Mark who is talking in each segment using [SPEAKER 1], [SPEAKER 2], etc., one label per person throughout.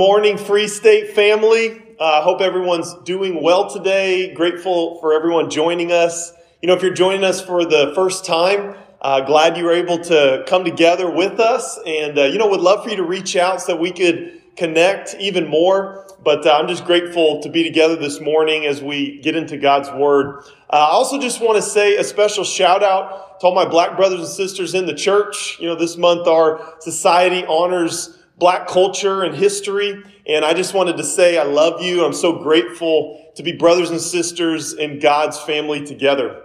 [SPEAKER 1] Morning, Free State family. I uh, hope everyone's doing well today. Grateful for everyone joining us. You know, if you're joining us for the first time, uh, glad you were able to come together with us. And, uh, you know, would love for you to reach out so we could connect even more. But uh, I'm just grateful to be together this morning as we get into God's Word. Uh, I also just want to say a special shout out to all my black brothers and sisters in the church. You know, this month our society honors black culture and history. And I just wanted to say I love you. I'm so grateful to be brothers and sisters in God's family together.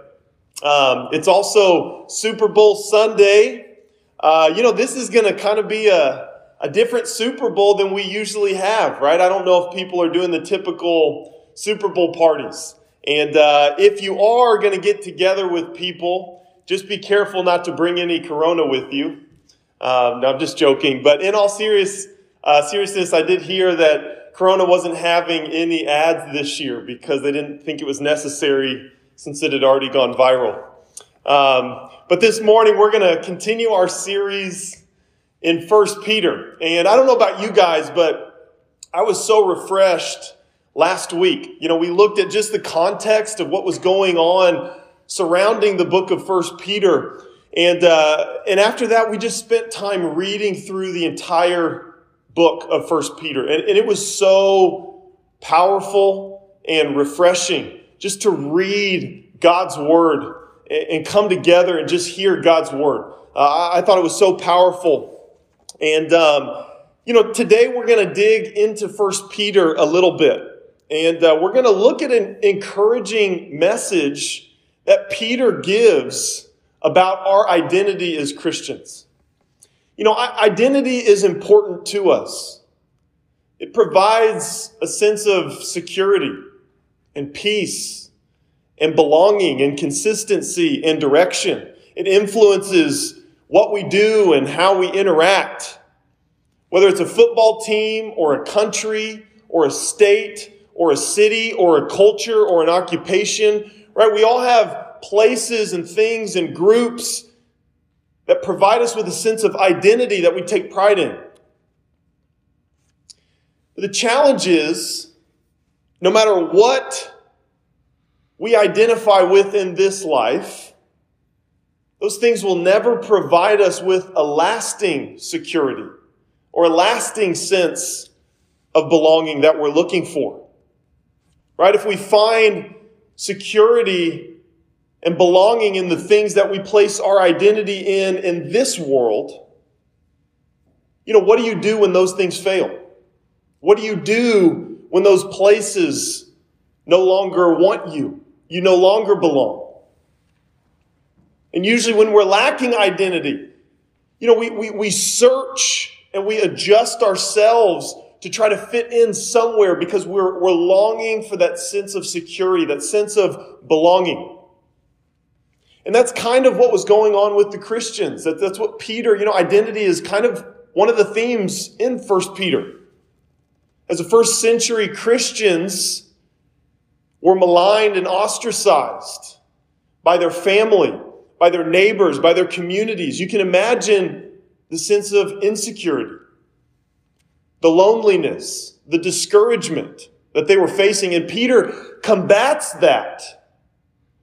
[SPEAKER 1] Um, it's also Super Bowl Sunday. Uh, you know, this is going to kind of be a, a different Super Bowl than we usually have, right? I don't know if people are doing the typical Super Bowl parties. And uh, if you are going to get together with people, just be careful not to bring any corona with you. Um, no, I'm just joking. But in all serious, uh, seriousness, I did hear that Corona wasn't having any ads this year because they didn't think it was necessary since it had already gone viral. Um, but this morning, we're going to continue our series in First Peter. And I don't know about you guys, but I was so refreshed last week. You know, we looked at just the context of what was going on surrounding the book of First Peter. And, uh, and after that, we just spent time reading through the entire book of First Peter. And, and it was so powerful and refreshing just to read God's word and, come together and just hear God's word. Uh, I thought it was so powerful. And, um, you know, today we're going to dig into First Peter a little bit. And uh, we're going to look at an encouraging message that Peter gives about our identity as Christians. You know, identity is important to us. It provides a sense of security and peace and belonging and consistency and direction. It influences what we do and how we interact. Whether it's a football team or a country or a state or a city or a culture or an occupation, right? We all have places and things and groups that provide us with a sense of identity that we take pride in. But the challenge is no matter what we identify with in this life, those things will never provide us with a lasting security or a lasting sense of belonging that we're looking for. Right? If we find security and belonging in the things that we place our identity in in this world, you know, what do you do when those things fail? What do you do when those places no longer want you? You no longer belong. And usually, when we're lacking identity, you know, we, we, we search and we adjust ourselves to try to fit in somewhere because we're, we're longing for that sense of security, that sense of belonging. And that's kind of what was going on with the Christians. That, that's what Peter, you know, identity is kind of one of the themes in First Peter. As the first century Christians were maligned and ostracized by their family, by their neighbors, by their communities. You can imagine the sense of insecurity, the loneliness, the discouragement that they were facing. And Peter combats that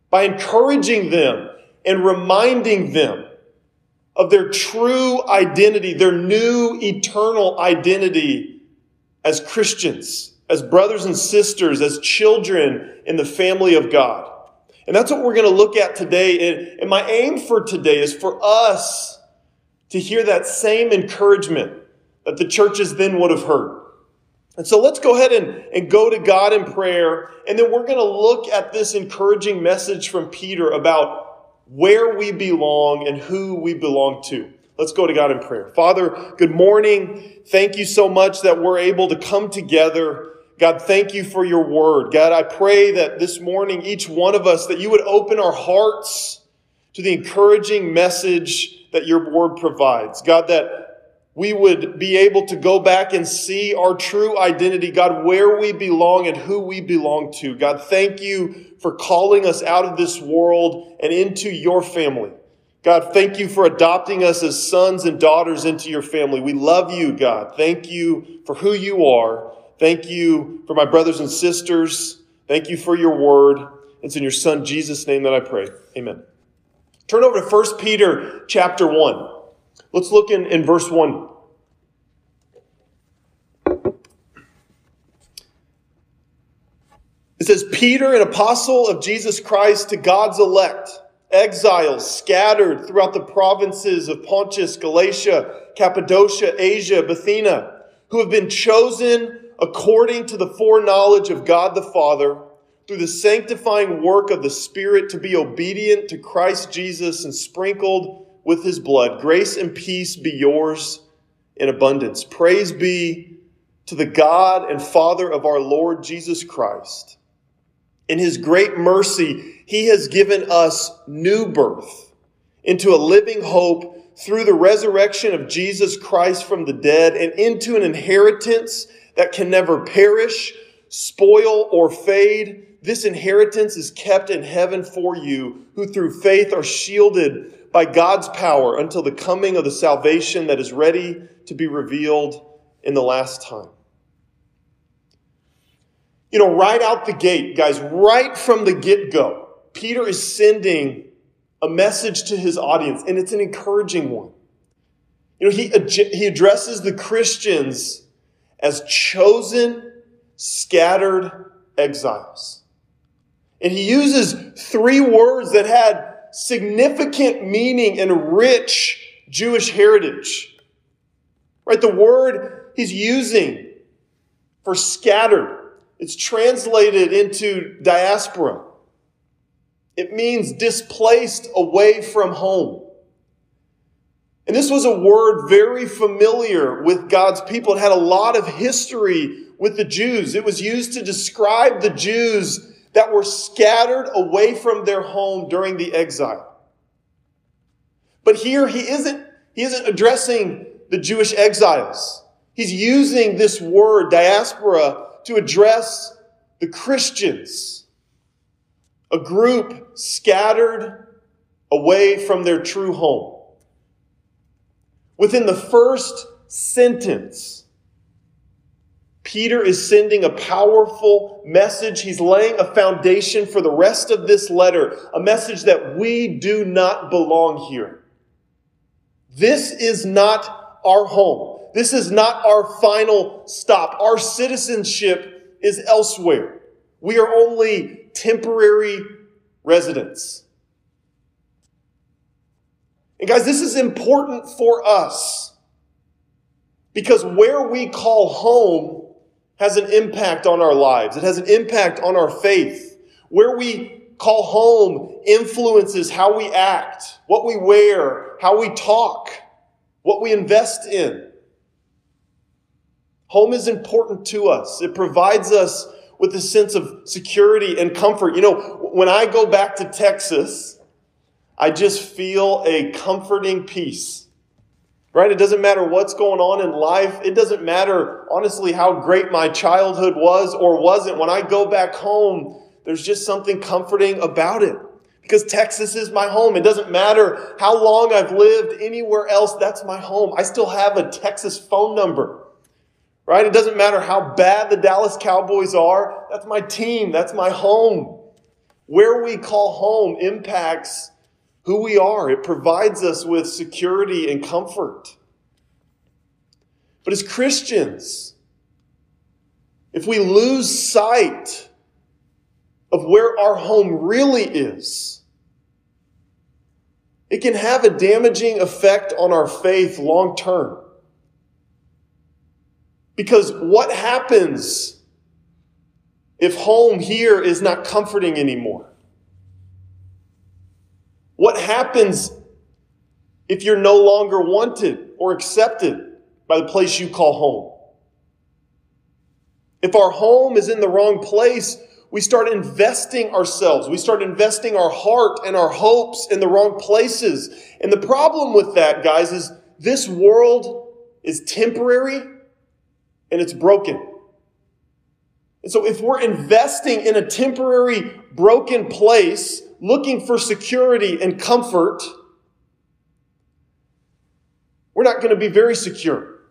[SPEAKER 1] by encouraging them and reminding them of their true identity, their new eternal identity as Christians, as brothers and sisters, as children in the family of God. And that's what we're going to look at today. And my aim for today is for us to hear that same encouragement that the churches then would have heard. And so let's go ahead and, and go to God in prayer. And then we're going to look at this encouraging message from Peter about where we belong and who we belong to. Let's go to God in prayer. Father, good morning. Thank you so much that we're able to come together. God, thank you for your word. God, I pray that this morning, each one of us, that you would open our hearts to the encouraging message that your word provides. God, that we would be able to go back and see our true identity, God, where we belong and who we belong to. God, thank you for calling us out of this world and into your family. God, thank you for adopting us as sons and daughters into your family. We love you, God. Thank you for who you are. Thank you for my brothers and sisters. Thank you for your word. It's in your son Jesus' name that I pray. Amen. Turn over to 1 Peter chapter 1. Let's look in, in verse 1. It says, Peter, an apostle of Jesus Christ to God's elect, exiles scattered throughout the provinces of Pontus, Galatia, Cappadocia, Asia, Bithynia, who have been chosen according to the foreknowledge of God the Father, through the sanctifying work of the Spirit to be obedient to Christ Jesus and sprinkled with his blood. Grace and peace be yours in abundance. Praise be to the God and Father of our Lord Jesus Christ in his great mercy, he has given us new birth into a living hope through the resurrection of Jesus Christ from the dead and into an inheritance that can never perish, spoil, or fade. This inheritance is kept in heaven for you, who through faith are shielded by God's power until the coming of the salvation that is ready to be revealed in the last time you know, right out the gate, guys, right from the get go, Peter is sending a message to his audience, and it's an encouraging one. You know, he, he addresses the Christians as chosen, scattered exiles. And he uses three words that had significant meaning and rich Jewish heritage. Right? The word he's using for scattered it's translated into diaspora. It means displaced away from home. And this was a word very familiar with God's people. It had a lot of history with the Jews. It was used to describe the Jews that were scattered away from their home during the exile. But here he isn't, he isn't addressing the Jewish exiles. He's using this word, diaspora, to address the Christians, a group scattered away from their true home. Within the first sentence, Peter is sending a powerful message. He's laying a foundation for the rest of this letter, a message that we do not belong here. This is not our home. This is not our final stop. Our citizenship is elsewhere. We are only temporary residents. And guys, this is important for us because where we call home has an impact on our lives. It has an impact on our faith. Where we call home influences how we act, what we wear, how we talk, what we invest in. Home is important to us. It provides us with a sense of security and comfort. You know, when I go back to Texas, I just feel a comforting peace. Right? It doesn't matter what's going on in life. It doesn't matter, honestly, how great my childhood was or wasn't. When I go back home, there's just something comforting about it. Because Texas is my home. It doesn't matter how long I've lived anywhere else, that's my home. I still have a Texas phone number right? It doesn't matter how bad the Dallas Cowboys are. That's my team. That's my home. Where we call home impacts who we are. It provides us with security and comfort. But as Christians, if we lose sight of where our home really is, it can have a damaging effect on our faith long term. Because what happens if home here is not comforting anymore? What happens if you're no longer wanted or accepted by the place you call home? If our home is in the wrong place, we start investing ourselves. We start investing our heart and our hopes in the wrong places. And the problem with that, guys, is this world is temporary and it's broken. And so, if we're investing in a temporary broken place, looking for security and comfort, we're not going to be very secure.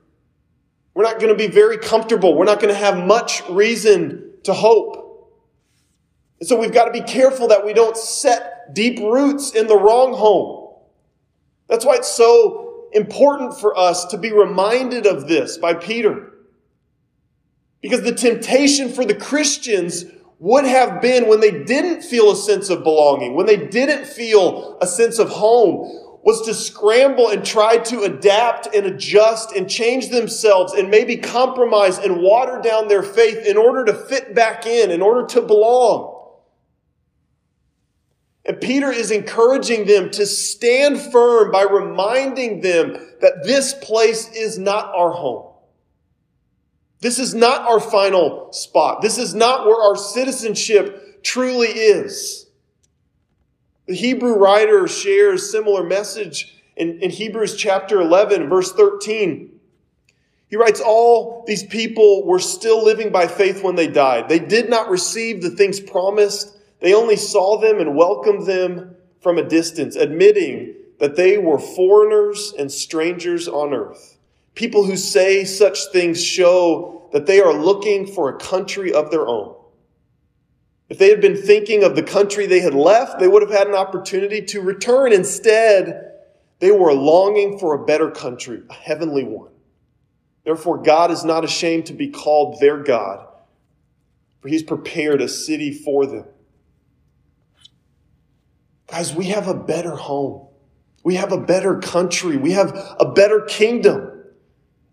[SPEAKER 1] We're not going to be very comfortable. We're not going to have much reason to hope. And so we've got to be careful that we don't set deep roots in the wrong home. That's why it's so important for us to be reminded of this by Peter. Because the temptation for the Christians would have been when they didn't feel a sense of belonging, when they didn't feel a sense of home, was to scramble and try to adapt and adjust and change themselves and maybe compromise and water down their faith in order to fit back in, in order to belong. And Peter is encouraging them to stand firm by reminding them that this place is not our home. This is not our final spot. This is not where our citizenship truly is. The Hebrew writer shares a similar message in, in Hebrews chapter 11, verse 13. He writes, All these people were still living by faith when they died. They did not receive the things promised. They only saw them and welcomed them from a distance, admitting that they were foreigners and strangers on earth. People who say such things show that they are looking for a country of their own. If they had been thinking of the country they had left, they would have had an opportunity to return. Instead, they were longing for a better country, a heavenly one. Therefore, God is not ashamed to be called their God, for He's prepared a city for them. Guys, we have a better home. We have a better country. We have a better kingdom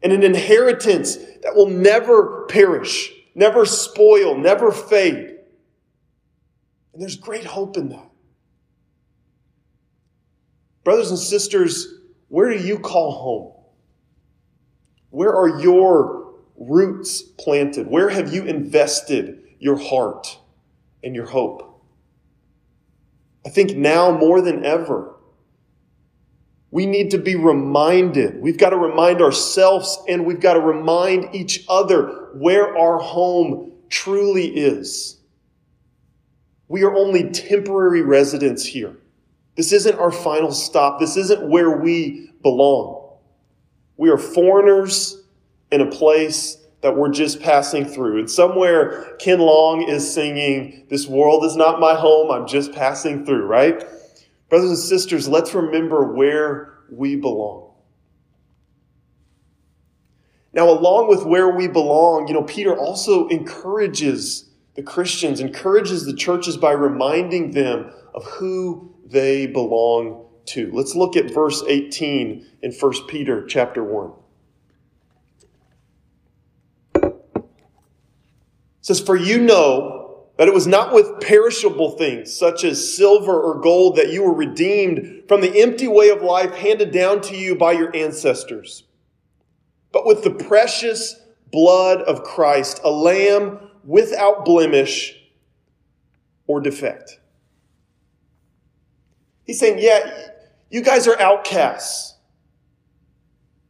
[SPEAKER 1] and an inheritance that will never perish, never spoil, never fade. And there's great hope in that. Brothers and sisters, where do you call home? Where are your roots planted? Where have you invested your heart and your hope? I think now more than ever, we need to be reminded. We've got to remind ourselves and we've got to remind each other where our home truly is. We are only temporary residents here. This isn't our final stop. This isn't where we belong. We are foreigners in a place that we're just passing through. And somewhere Ken Long is singing, This world is not my home, I'm just passing through, right? Brothers and sisters, let's remember where we belong. Now, along with where we belong, you know, Peter also encourages the Christians, encourages the churches by reminding them of who they belong to. Let's look at verse 18 in 1 Peter chapter 1. It says, For you know that it was not with perishable things, such as silver or gold, that you were redeemed from the empty way of life handed down to you by your ancestors, but with the precious blood of Christ, a lamb without blemish or defect. He's saying, Yeah, you guys are outcasts.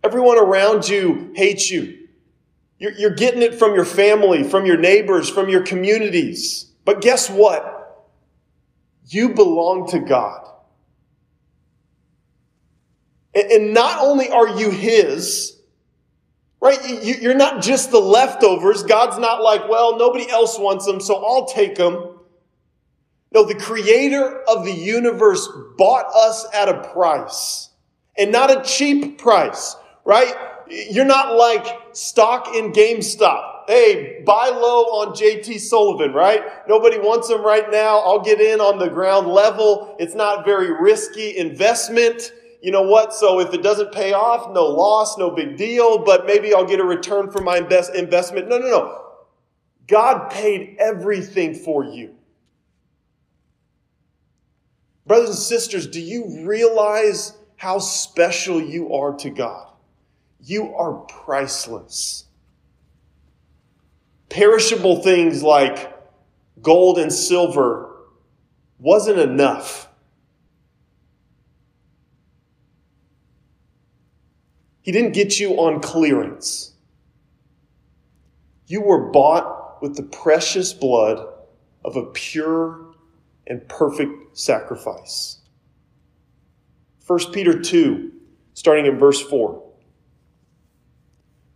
[SPEAKER 1] Everyone around you hates you. You're, you're getting it from your family, from your neighbors, from your communities. But guess what? You belong to God. And, and not only are you His, Right? You're not just the leftovers. God's not like, well, nobody else wants them, so I'll take them. No, the creator of the universe bought us at a price and not a cheap price, right? You're not like stock in GameStop. Hey, buy low on JT Sullivan, right? Nobody wants him right now. I'll get in on the ground level. It's not very risky investment you know what? So if it doesn't pay off, no loss, no big deal, but maybe I'll get a return for my invest- investment. No, no, no. God paid everything for you. Brothers and sisters, do you realize how special you are to God? You are priceless. Perishable things like gold and silver wasn't enough He didn't get you on clearance. You were bought with the precious blood of a pure and perfect sacrifice. 1 Peter 2, starting in verse 4.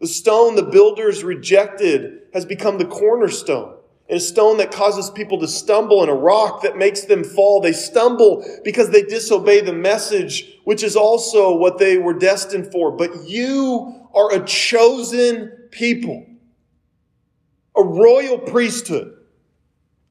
[SPEAKER 1] The stone the builders rejected has become the cornerstone. And a stone that causes people to stumble and a rock that makes them fall. They stumble because they disobey the message, which is also what they were destined for. But you are a chosen people, a royal priesthood,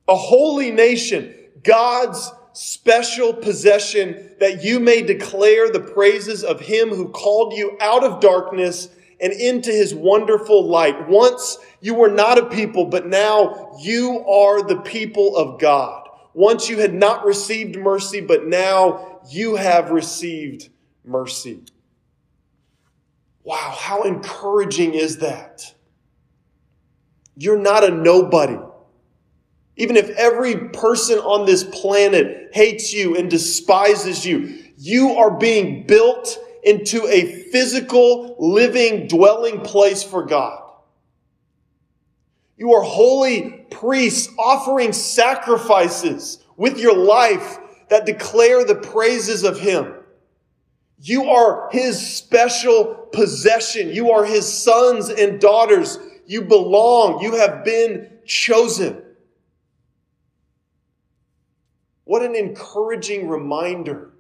[SPEAKER 1] a holy nation, God's special possession that you may declare the praises of him who called you out of darkness and into his wonderful light. Once you were not a people, but now you are the people of God. Once you had not received mercy, but now you have received mercy. Wow, how encouraging is that? You're not a nobody. Even if every person on this planet hates you and despises you, you are being built into a physical, living, dwelling place for God. You are holy priests offering sacrifices with your life that declare the praises of Him. You are His special possession. You are His sons and daughters. You belong. You have been chosen. What an encouraging reminder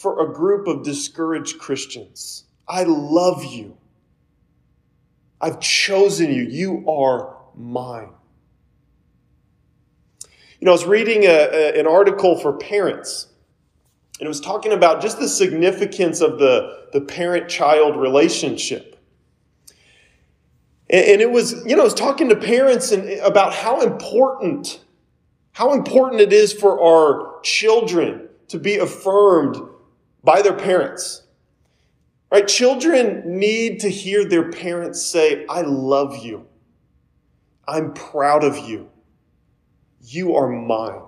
[SPEAKER 1] for a group of discouraged Christians. I love you. I've chosen you. You are mine. You know, I was reading a, a, an article for parents, and it was talking about just the significance of the, the parent child relationship. And, and, it was, you know, I was talking to parents and, about how important, how important it is for our children to be affirmed by their parents. Right? Children need to hear their parents say, I love you. I'm proud of you. You are mine.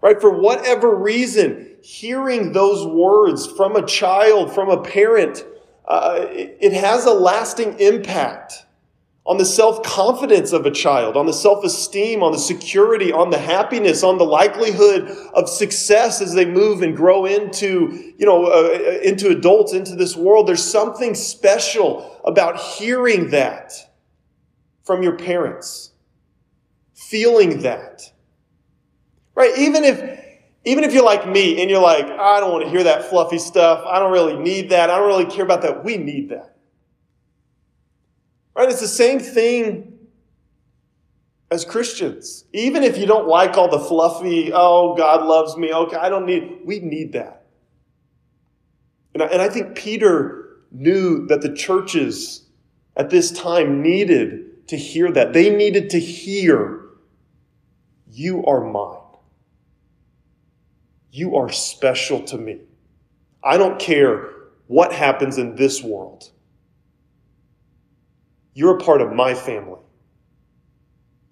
[SPEAKER 1] Right? For whatever reason, hearing those words from a child, from a parent, uh, it, it has a lasting impact on the self confidence of a child, on the self esteem, on the security, on the happiness, on the likelihood of success as they move and grow into, you know, uh, into adults, into this world. There's something special about hearing that from your parents, feeling that. Right? Even if, even if you're like me and you're like, I don't want to hear that fluffy stuff. I don't really need that. I don't really care about that. We need that. Right? It's the same thing as Christians. Even if you don't like all the fluffy, oh, God loves me, okay, I don't need, we need that. And I, and I think Peter knew that the churches at this time needed to hear that. They needed to hear, you are mine. You are special to me. I don't care what happens in this world. You're a part of my family.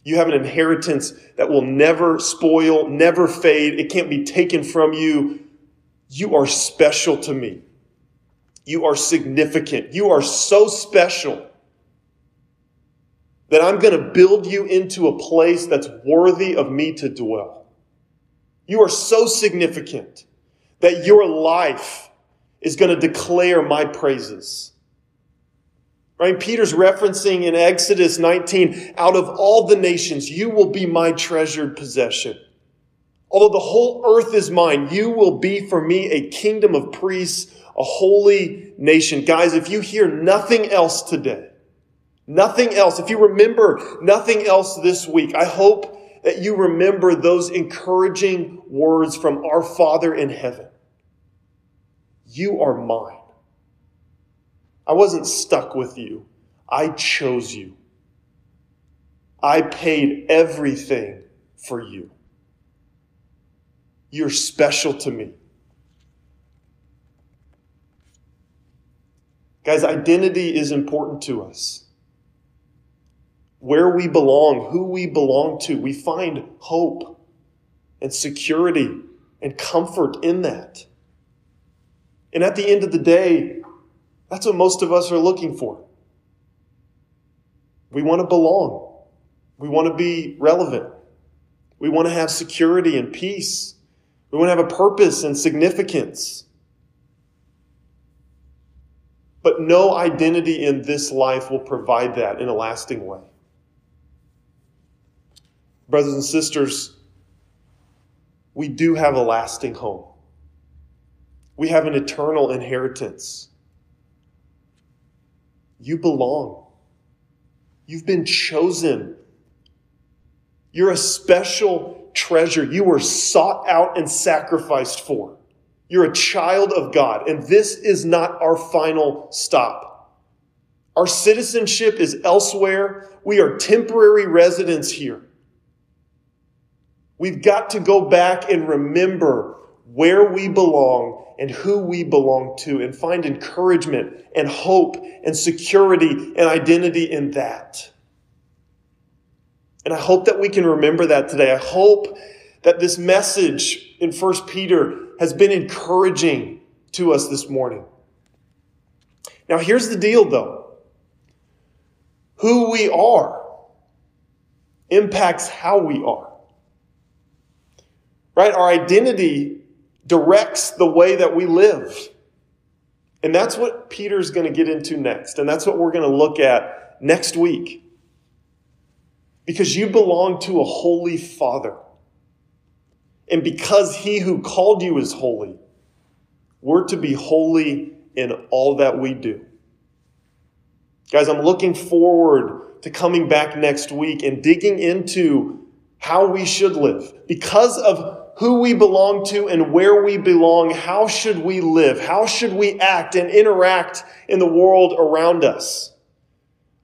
[SPEAKER 1] You have an inheritance that will never spoil, never fade. It can't be taken from you. You are special to me. You are significant. You are so special that I'm going to build you into a place that's worthy of me to dwell. You are so significant that your life is going to declare my praises. Right? Peter's referencing in Exodus 19, out of all the nations, you will be my treasured possession. Although the whole earth is mine, you will be for me a kingdom of priests, a holy nation. Guys, if you hear nothing else today, nothing else, if you remember nothing else this week, I hope that you remember those encouraging words from our Father in heaven. You are mine. I wasn't stuck with you. I chose you. I paid everything for you. You're special to me. Guys, identity is important to us. Where we belong, who we belong to, we find hope and security and comfort in that. And at the end of the day, that's what most of us are looking for. We want to belong. We want to be relevant. We want to have security and peace. We want to have a purpose and significance. But no identity in this life will provide that in a lasting way. Brothers and sisters, we do have a lasting home. We have an eternal inheritance. You belong. You've been chosen. You're a special treasure. You were sought out and sacrificed for. You're a child of God, and this is not our final stop. Our citizenship is elsewhere. We are temporary residents here. We've got to go back and remember where we belong and who we belong to and find encouragement and hope and security and identity in that. And I hope that we can remember that today. I hope that this message in 1 Peter has been encouraging to us this morning. Now, here's the deal though who we are impacts how we are. Right? Our identity directs the way that we live. And that's what Peter's going to get into next. And that's what we're going to look at next week. Because you belong to a holy Father. And because he who called you is holy, we're to be holy in all that we do. Guys, I'm looking forward to coming back next week and digging into how we should live. Because of who we belong to and where we belong, how should we live? How should we act and interact in the world around us?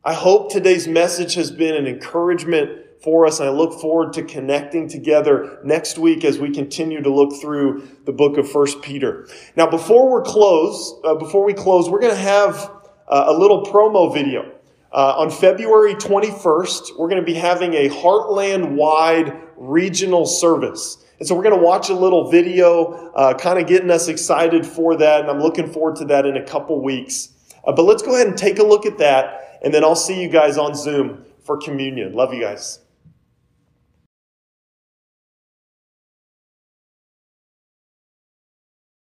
[SPEAKER 1] I hope today's message has been an encouragement for us, and I look forward to connecting together next week as we continue to look through the book of First Peter. Now, before we close, uh, before we close, we're going to have uh, a little promo video. Uh, on February 21st, we're going to be having a Heartland wide regional service. And so we're going to watch a little video, uh, kind of getting us excited for that. And I'm looking forward to that in a couple weeks. Uh, but let's go ahead and take a look at that. And then I'll see you guys on Zoom for communion. Love you guys.